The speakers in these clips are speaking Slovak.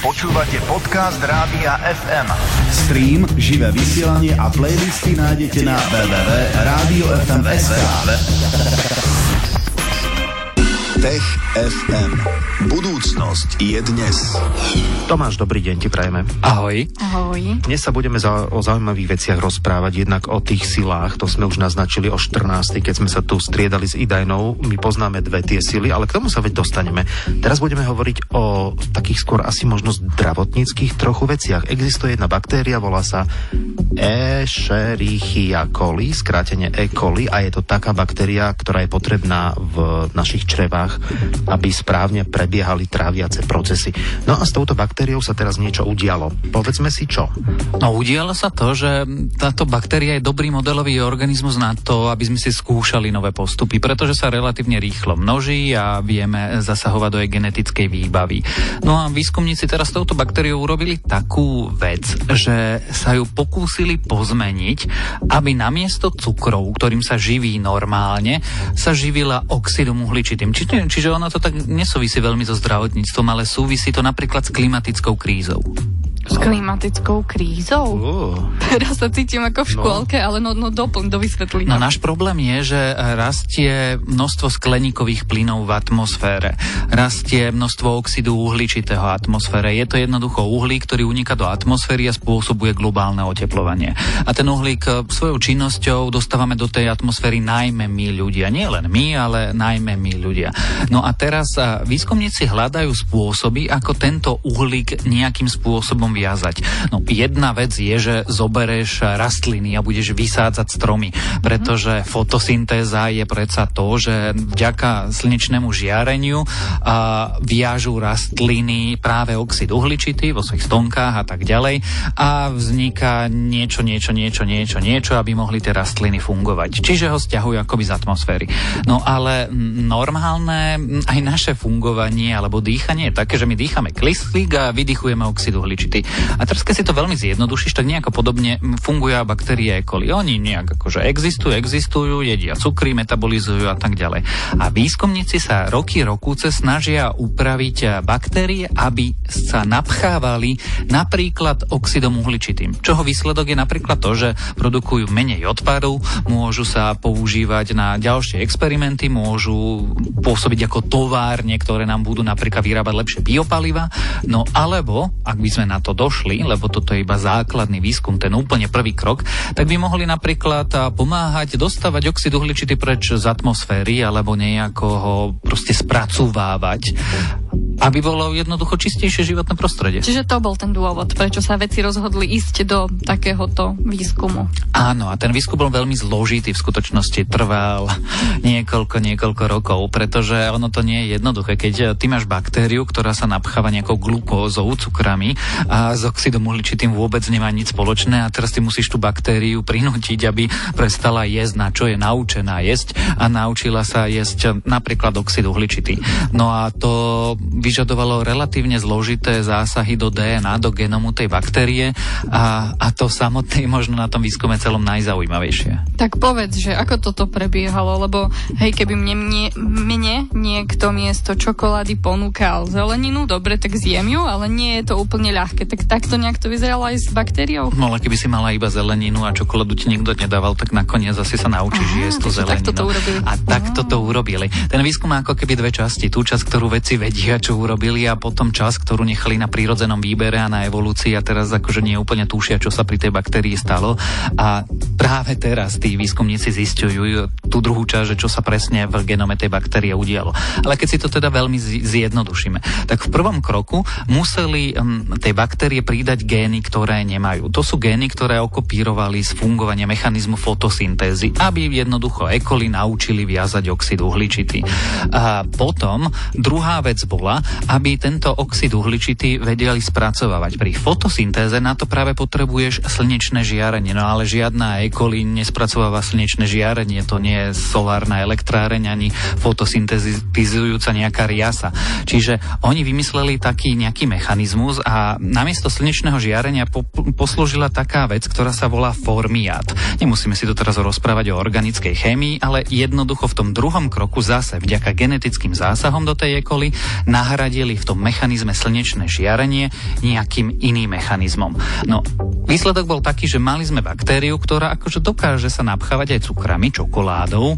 Počúvate podcast Rádia FM. Stream, živé vysielanie a playlisty nájdete na www.radiofm.sk Tech FM. Budúcnosť je dnes. Tomáš, dobrý deň ti prajeme. Ahoj. Ahoj. Dnes sa budeme za, o zaujímavých veciach rozprávať, jednak o tých silách, to sme už naznačili o 14. keď sme sa tu striedali s Idajnou, my poznáme dve tie sily, ale k tomu sa veď dostaneme. Teraz budeme hovoriť o takých skôr asi možno zdravotníckých trochu veciach. Existuje jedna baktéria, volá sa Escherichia coli, skrátene E. coli a je to taká baktéria, ktorá je potrebná v našich črevách, aby správne prebiehali tráviace procesy. No a s touto baktériou sa teraz niečo udialo. Povedzme si čo. No udialo sa to, že táto baktéria je dobrý modelový organizmus na to, aby sme si skúšali nové postupy, pretože sa relatívne rýchlo množí a vieme zasahovať do jej genetickej výbavy. No a výskumníci teraz s touto baktériou urobili takú vec, že sa ju pokúsili pozmeniť, aby namiesto cukrov, ktorým sa živí normálne, sa živila oxidom uhličitým. Čiže, čiže ono to tak nesúvisí veľmi so zdravotníctvom, ale súvisí to napríklad s klimatickou krízou. S klimatickou krízou? Uh. Teraz sa cítim ako v škôlke, no. ale no, no doplň, dovysvetlí. No náš problém je, že rastie množstvo skleníkových plynov v atmosfére. Rastie množstvo oxidu uhličitého v atmosfére. Je to jednoducho uhlík, ktorý uniká do atmosféry a spôsobuje globálne oteplovanie. A ten uhlík e, svojou činnosťou dostávame do tej atmosféry najmä my ľudia. Nie len my, ale najmä my ľudia. No a teraz e, výskumníci hľadajú spôsoby, ako tento uhlík nejakým spôsobom viazať. No jedna vec je, že zobereš rastliny a budeš vysádzať stromy, pretože fotosyntéza je predsa to, že vďaka slnečnému žiareniu a viažú rastliny práve oxid uhličitý vo svojich stonkách a tak ďalej a vzniká niečo, niečo, niečo, niečo, niečo, aby mohli tie rastliny fungovať. Čiže ho stiahujú akoby z atmosféry. No ale normálne aj naše fungovanie alebo dýchanie je také, že my dýchame kyslík a vydychujeme oxid uhličitý. A teraz, keď si to veľmi zjednodušíš, tak nejako podobne fungujú a baktérie E. coli. Oni nejak akože existujú, existujú, jedia cukry, metabolizujú a tak ďalej. A výskumníci sa roky rokúce snažia upraviť baktérie, aby sa napchávali napríklad oxidom uhličitým. Čoho výsledok je napríklad to, že produkujú menej odpadov, môžu sa používať na ďalšie experimenty, môžu pôsobiť ako továrne, ktoré nám budú napríklad vyrábať lepšie biopaliva, no alebo, ak by sme na to došli, lebo toto je iba základný výskum, ten úplne prvý krok, tak by mohli napríklad pomáhať dostávať oxid uhličitý preč z atmosféry alebo nejako ho proste spracovávať aby bolo jednoducho čistejšie životné prostredie. Čiže to bol ten dôvod, prečo sa veci rozhodli ísť do takéhoto výskumu. Áno, a ten výskum bol veľmi zložitý, v skutočnosti trval niekoľko, niekoľko rokov, pretože ono to nie je jednoduché. Keď ty máš baktériu, ktorá sa napcháva nejakou glukózou, cukrami a s oxidom uhličitým vôbec nemá nič spoločné a teraz ty musíš tú baktériu prinútiť, aby prestala jesť, na čo je naučená jesť a naučila sa jesť napríklad oxid uhličitý. No a to vyžadovalo relatívne zložité zásahy do DNA, do genomu tej baktérie a, a to samotné možno na tom výskume celom najzaujímavejšie. Tak povedz, že ako toto prebiehalo, lebo hej, keby mne, mne, mne niekto miesto čokolády ponúkal zeleninu, dobre, tak zjem ju, ale nie je to úplne ľahké. Tak takto nejak to vyzeralo aj s baktériou? No ale keby si mala iba zeleninu a čokoládu ti nikto nedával, tak nakoniec asi sa naučíš jesť to zeleninu. to urobili. A takto to urobili. Ten výskum má ako keby dve časti. Tú časť, ktorú veci vedia, čo urobili a potom čas, ktorú nechali na prírodzenom výbere a na evolúcii a teraz akože nie úplne tušia, čo sa pri tej baktérii stalo. A práve teraz tí výskumníci zistujú tú druhú časť, že čo sa presne v genome tej baktérie udialo. Ale keď si to teda veľmi zjednodušíme, tak v prvom kroku museli um, tej baktérie pridať gény, ktoré nemajú. To sú gény, ktoré okopírovali z fungovania mechanizmu fotosyntézy, aby jednoducho E. coli naučili viazať oxid uhličitý. A potom druhá vec bola, aby tento oxid uhličitý vedeli spracovávať. Pri fotosyntéze na to práve potrebuješ slnečné žiarenie, no ale žiadna E. coli nespracováva slnečné žiarenie, to nie je solárna elektráreň ani fotosyntetizujúca nejaká riasa. Čiže oni vymysleli taký nejaký mechanizmus a namiesto slnečného žiarenia po, poslúžila taká vec, ktorá sa volá formiát. Nemusíme si to teraz rozprávať o organickej chémii, ale jednoducho v tom druhom kroku zase vďaka genetickým zásahom do tej E. coli nahradili v tom mechanizme slnečné žiarenie nejakým iným mechanizmom. No, výsledok bol taký, že mali sme baktériu, ktorá akože dokáže sa napchávať aj cukrami, čokoládou.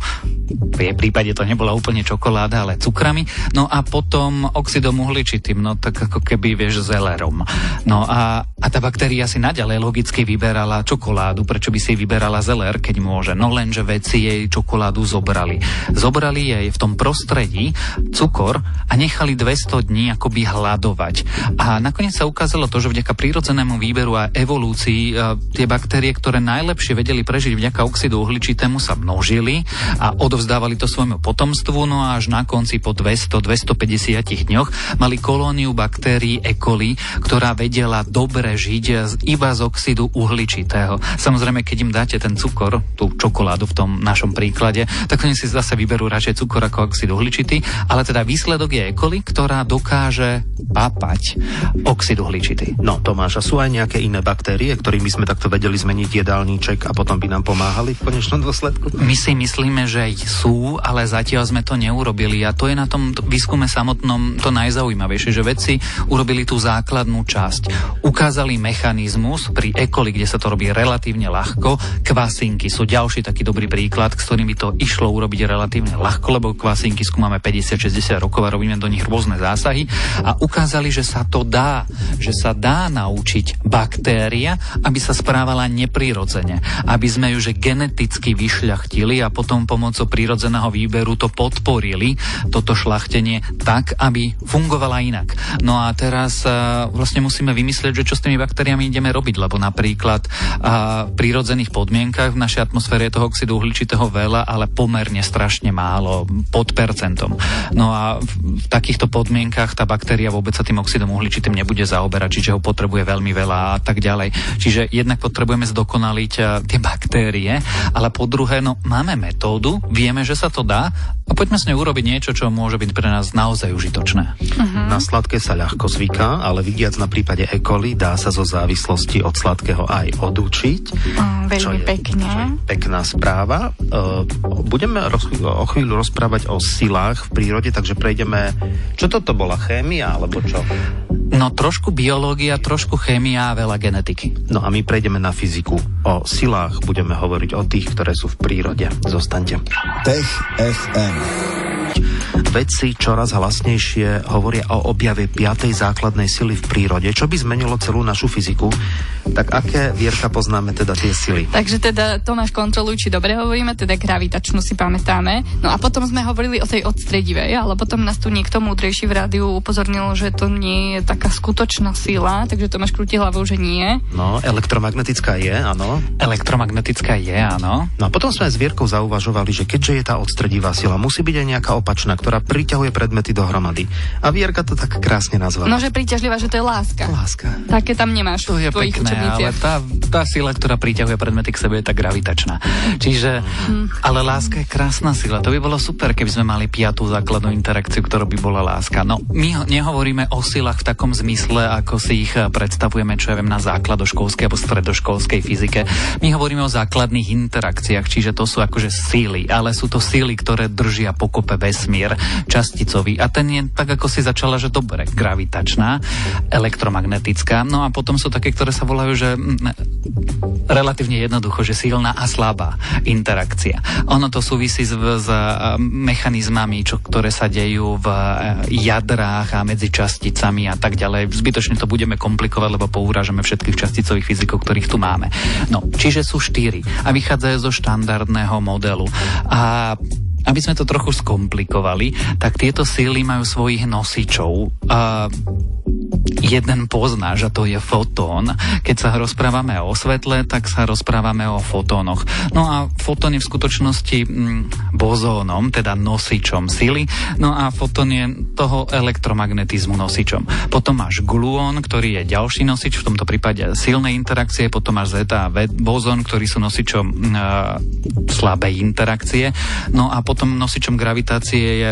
V jej prípade to nebola úplne čokoláda, ale cukrami. No a potom oxidom uhličitým, no tak ako keby, vieš, zelerom. No a, a tá baktéria si naďalej logicky vyberala čokoládu, prečo by si vyberala zeler, keď môže. No lenže vedci jej čokoládu zobrali. Zobrali jej v tom prostredí cukor a nechali 200 dní akoby hľadovať. A nakoniec sa ukázalo to, že vďaka prírodzenému výberu a evolúcii e, tie baktérie, ktoré najlepšie vedeli prežiť vďaka oxidu uhličitému, sa množili a odovzdávali to svojmu potomstvu, no a až na konci po 200-250 dňoch mali kolóniu baktérií E. coli, ktorá vedela dobre žiť iba z oxidu uhličitého. Samozrejme, keď im dáte ten cukor, tú čokoládu v tom našom príklade, tak oni si zase vyberú radšej cukor ako oxid uhličitý, ale teda výsledok je E. coli, ktorá dokáže papať oxid uhličitý. No Tomáš, a sú aj nejaké iné baktérie, ktorými sme takto vedeli zmeniť jedálniček a potom by nám pomáhali v konečnom dôsledku? My si myslíme, že sú, ale zatiaľ sme to neurobili a to je na tom výskume samotnom to najzaujímavejšie, že vedci urobili tú základnú časť. Ukázali mechanizmus pri E. coli, kde sa to robí relatívne ľahko. Kvasinky sú ďalší taký dobrý príklad, s ktorými to išlo urobiť relatívne ľahko, lebo kvasinky skúmame 50-60 rokov a robíme do nich rôzne zásahy a ukázali, že sa to dá, že sa dá naučiť baktéria, aby sa správala neprirodzene, aby sme ju že geneticky vyšľachtili a potom pomocou prírodzeného výberu to podporili, toto šlachtenie, tak, aby fungovala inak. No a teraz uh, vlastne musíme vymyslieť, že čo s tými baktériami ideme robiť, lebo napríklad uh, v prírodzených podmienkach v našej atmosfére je toho oxidu uhličitého veľa, ale pomerne strašne málo, pod percentom. No a v, takýchto podmienkach tá baktéria vôbec sa tým oxidom uhličitým nebude zaoberať, čiže ho potrebuje veľmi veľa a tak ďalej. Čiže jednak potrebujeme zdokonaliť uh, tie baktérie, ale po druhé, no máme metódu, vieme, že sa to dá a poďme s ňou urobiť niečo, čo môže byť pre nás naozaj užitočné. Uh-huh. Na sladké sa ľahko zvyká, ale vidiac na prípade E. coli dá sa zo závislosti od sladkého aj odučiť. Mm, veľmi čo je, pekne. Čo je pekná správa. Uh, budeme roz, o chvíľu rozprávať o silách v prírode, takže prejdeme... Čo toto bola? Chémia alebo čo? No trošku biológia, trošku chémia a veľa genetiky. No a my prejdeme na fyziku. O silách budeme hovoriť o tých, ktoré sú v prírode. Zostaňte. Tech FM. Vedci čoraz hlasnejšie hovoria o objave piatej základnej sily v prírode, čo by zmenilo celú našu fyziku. Tak aké, Vierka, poznáme teda tie sily? Takže teda Tomáš kontroluj, či dobre hovoríme, teda gravitačnú si pamätáme. No a potom sme hovorili o tej odstredivej, ale potom nás tu niekto múdrejší v rádiu upozornil, že to nie je taká skutočná sila, takže Tomáš krúti hlavou, že nie. No, elektromagnetická je, áno. Elektromagnetická je, áno. No a potom sme s Vierkou zauvažovali, že keďže je tá odstredivá sila, musí byť aj nejaká opačná, ktorá priťahuje predmety dohromady. A Vierka to tak krásne nazvala. No, že príťažlivá, že to je láska. Láska. Také tam nemáš To je pekné, ale tá, tá sila, ktorá priťahuje predmety k sebe, je tá gravitačná. Čiže, ale láska je krásna sila. To by bolo super, keby sme mali piatú základnú interakciu, ktorá by bola láska. No, my ho- nehovoríme o silách v takom zmysle, ako si ich eh, predstavujeme, čo ja viem, na základoškolskej alebo stredoškolskej fyzike. My hovoríme o základných interakciách, čiže to sú akože síly, ale sú to síly, ktoré držia pokope vesmír časticový. A ten je tak, ako si začala, že dobre, gravitačná, elektromagnetická. No a potom sú také, ktoré sa volajú, že mm, relatívne jednoducho, že silná a slabá interakcia. Ono to súvisí s, s a, mechanizmami, čo, ktoré sa dejú v a, jadrách a medzi časticami a tak ďalej. Zbytočne to budeme komplikovať, lebo pourážame všetkých časticových fyzikov, ktorých tu máme. No, čiže sú štyri a vychádzajú zo štandardného modelu. A aby sme to trochu skomplikovali, tak tieto síly majú svojich nosičov. A jeden poznáš a to je fotón. Keď sa rozprávame o svetle, tak sa rozprávame o fotónoch. No a fotón je v skutočnosti mm, bozónom, teda nosičom sily, no a fotón je toho elektromagnetizmu nosičom. Potom máš gluón, ktorý je ďalší nosič, v tomto prípade silnej interakcie, potom máš zeta a bozón, ktorí sú nosičom mm, e, slabej interakcie. No a potom nosičom gravitácie je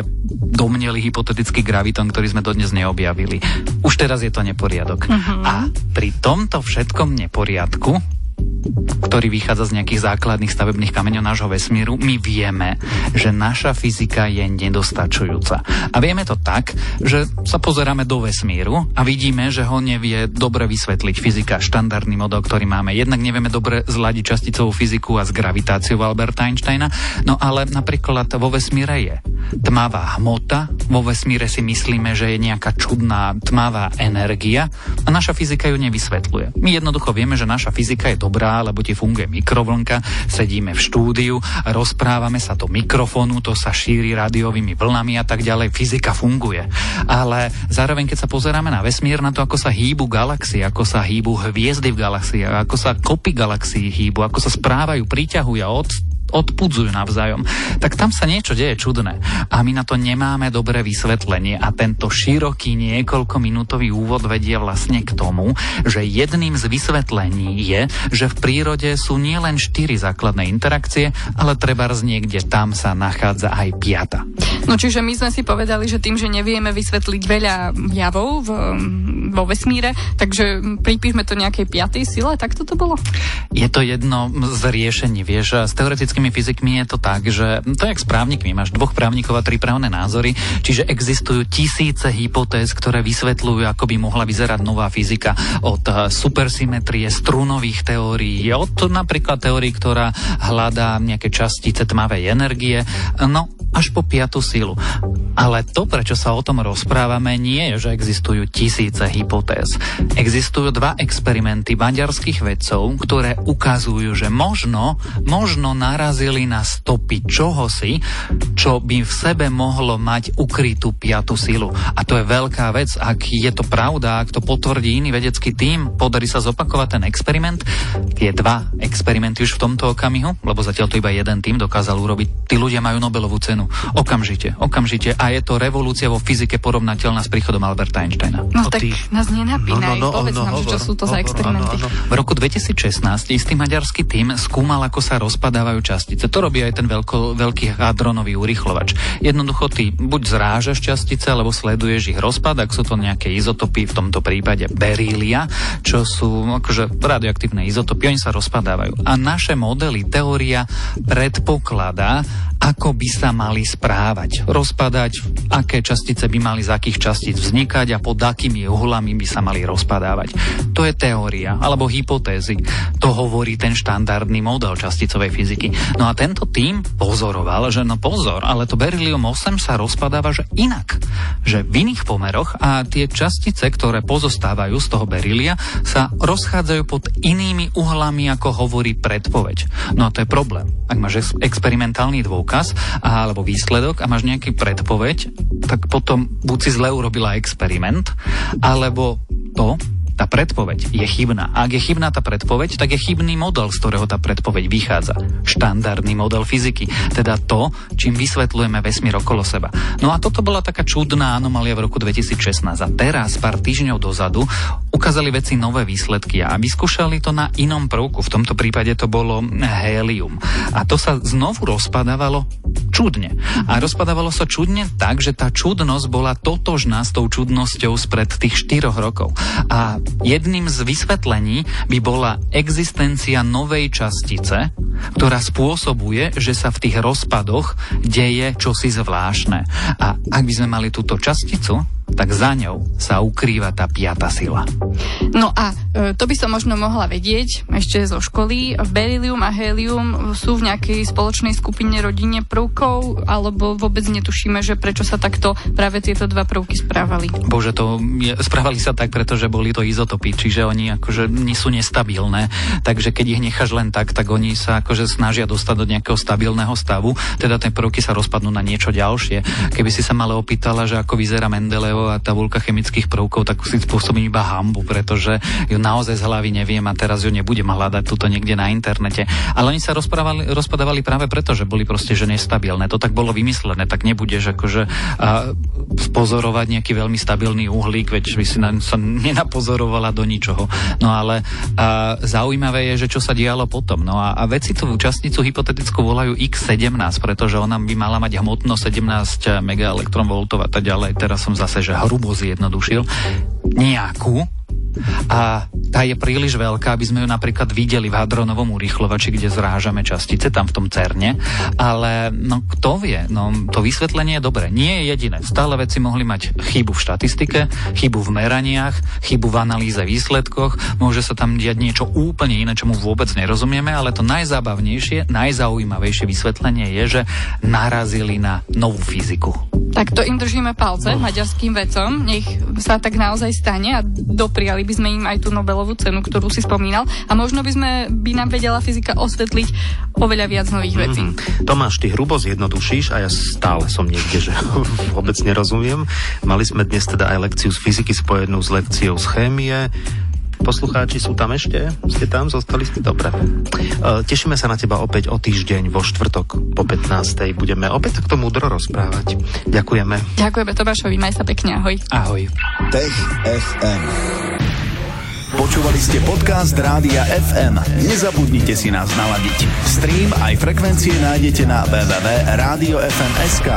domnelý hypotetický gravitón, ktorý sme dodnes neobjavili. Už teraz je to neporiadok. Uh-huh. A pri tomto všetkom neporiadku ktorý vychádza z nejakých základných stavebných kameňov nášho vesmíru, my vieme, že naša fyzika je nedostačujúca. A vieme to tak, že sa pozeráme do vesmíru a vidíme, že ho nevie dobre vysvetliť fyzika, štandardný model, ktorý máme. Jednak nevieme dobre zladiť časticovú fyziku a s gravitáciou Alberta Einsteina, no ale napríklad vo vesmíre je tmavá hmota, vo vesmíre si myslíme, že je nejaká čudná tmavá energia a naša fyzika ju nevysvetľuje. My jednoducho vieme, že naša fyzika je dobrá, lebo ti funguje mikrovlnka, sedíme v štúdiu, rozprávame sa do mikrofónu, to sa šíri rádiovými vlnami a tak ďalej, fyzika funguje. Ale zároveň, keď sa pozeráme na vesmír, na to, ako sa hýbu galaxie, ako sa hýbu hviezdy v galaxii, ako sa kopy galaxií hýbu, ako sa správajú, priťahujú a od odpudzujú navzájom, tak tam sa niečo deje čudné. A my na to nemáme dobré vysvetlenie a tento široký niekoľkominútový úvod vedie vlastne k tomu, že jedným z vysvetlení je, že v prírode sú nielen štyri základné interakcie, ale treba z niekde tam sa nachádza aj piata. No čiže my sme si povedali, že tým, že nevieme vysvetliť veľa javov v, vo vesmíre, takže pripíšme to nejakej piatej sile, tak to bolo? Je to jedno z riešení, vieš, z teoretických teoretickými fyzikmi je to tak, že to je jak s právnikmi, máš dvoch právnikov a tri právne názory, čiže existujú tisíce hypotéz, ktoré vysvetľujú, ako by mohla vyzerať nová fyzika od eh, supersymetrie, strunových teórií, od napríklad teórií, ktorá hľadá nejaké častice tmavej energie, no až po piatu sílu. Ale to, prečo sa o tom rozprávame, nie je, že existujú tisíce hypotéz. Existujú dva experimenty maďarských vedcov, ktoré ukazujú, že možno, možno naraz narazili na stopy čohosi, čo by v sebe mohlo mať ukrytú piatu silu. A to je veľká vec. Ak je to pravda, ak to potvrdí iný vedecký tím, podarí sa zopakovať ten experiment, tie dva experimenty už v tomto okamihu, lebo zatiaľ to iba jeden tým dokázal urobiť. Tí ľudia majú Nobelovú cenu. Okamžite, okamžite. A je to revolúcia vo fyzike porovnateľná s príchodom Alberta Einsteina. No tak tých... nás nenapínaj, no, no, no, povedz no, nám, no, čo sú to hovor, za experimenty. No, no, no. V roku 2016 istý maďarský tým skúmal, ako sa rozpadávajú časy častice. To robí aj ten veľko, veľký hadronový urychlovač. Jednoducho ty buď zrážaš častice, alebo sleduješ ich rozpad, ak sú to nejaké izotopy, v tomto prípade berília, čo sú akože radioaktívne izotopy, oni sa rozpadávajú. A naše modely, teória predpokladá, ako by sa mali správať, rozpadať, aké častice by mali z akých častíc vznikať a pod akými uhlami by sa mali rozpadávať. To je teória alebo hypotézy. To hovorí ten štandardný model časticovej fyziky. No a tento tým pozoroval, že no pozor, ale to berylium 8 sa rozpadáva že inak. Že v iných pomeroch a tie častice, ktoré pozostávajú z toho berilia, sa rozchádzajú pod inými uhlami, ako hovorí predpoveď. No a to je problém. Ak máš experimentálny dôkaz alebo výsledok a máš nejaký predpoveď, tak potom buď si zle urobila experiment, alebo to, tá predpoveď je chybná. A ak je chybná tá predpoveď, tak je chybný model, z ktorého tá predpoveď vychádza. Štandardný model fyziky, teda to, čím vysvetľujeme vesmír okolo seba. No a toto bola taká čudná anomália v roku 2016. A teraz, pár týždňov dozadu, ukázali veci nové výsledky a vyskúšali to na inom prvku. V tomto prípade to bolo hélium. A to sa znovu rozpadávalo čudne. A rozpadávalo sa čudne tak, že tá čudnosť bola totožná s tou čudnosťou spred tých 4 rokov. A Jedným z vysvetlení by bola existencia novej častice, ktorá spôsobuje, že sa v tých rozpadoch deje čosi zvláštne. A ak by sme mali túto časticu, tak za ňou sa ukrýva tá piata sila. No a e, to by som možno mohla vedieť ešte zo školy. Berilium a helium sú v nejakej spoločnej skupine rodine prvkov, alebo vôbec netušíme, že prečo sa takto práve tieto dva prvky správali. Bože, to je, správali sa tak, pretože boli to izotopy, čiže oni akože nie sú nestabilné, takže keď ich necháš len tak, tak oni sa akože snažia dostať do nejakého stabilného stavu, teda tie prvky sa rozpadnú na niečo ďalšie. Keby si sa ale opýtala, že ako vyzerá Mendelejev a tabulka chemických prvkov, tak si spôsobím iba hambu, pretože ju naozaj z hlavy neviem a teraz ju nebudem hľadať tuto niekde na internete. Ale oni sa rozpadávali práve preto, že boli proste že nestabilné. To tak bolo vymyslené, tak nebudeš akože a, pozorovať nejaký veľmi stabilný uhlík, veď by si na, sa nenapozorovala do ničoho. No ale a, zaujímavé je, že čo sa dialo potom. No a, a veci tú účastnicu hypoteticky volajú X17, pretože ona by mala mať hmotnosť 17 MeV a tak ďalej. Teraz som zase, že hrubo zjednodušil, nejakú a tá je príliš veľká, aby sme ju napríklad videli v hadronovom urýchlovači, kde zrážame častice, tam v tom cerne. Ale no kto vie, no to vysvetlenie je dobré. Nie je jediné. Stále veci mohli mať chybu v štatistike, chybu v meraniach, chybu v analýze výsledkoch, môže sa tam diať niečo úplne iné, čomu vôbec nerozumieme, ale to najzábavnejšie, najzaujímavejšie vysvetlenie je, že narazili na novú fyziku. Tak to im držíme palce, oh. maďarským vedcom, nech sa tak naozaj stane a dopriali by sme im aj tú Nobelovú cenu, ktorú si spomínal a možno by, sme, by nám vedela fyzika osvetliť oveľa viac nových mhm. vecí. Mm-hmm. Tomáš, ty hrubo zjednodušíš a ja stále som niekde, že vôbec nerozumiem. Mali sme dnes teda aj lekciu z fyziky spojenú s lekciou z chémie, Poslucháči sú tam ešte? Ste tam? Zostali ste? Dobre. E, tešíme sa na teba opäť o týždeň vo štvrtok po 15. Budeme opäť takto múdro rozprávať. Ďakujeme. Ďakujeme Tomášovi, maj sa pekne, ahoj. Ahoj. Tech FM. Počúvali ste podcast Rádia FM. Nezabudnite si nás naladiť. Stream aj frekvencie nájdete na www.radiofm.sk.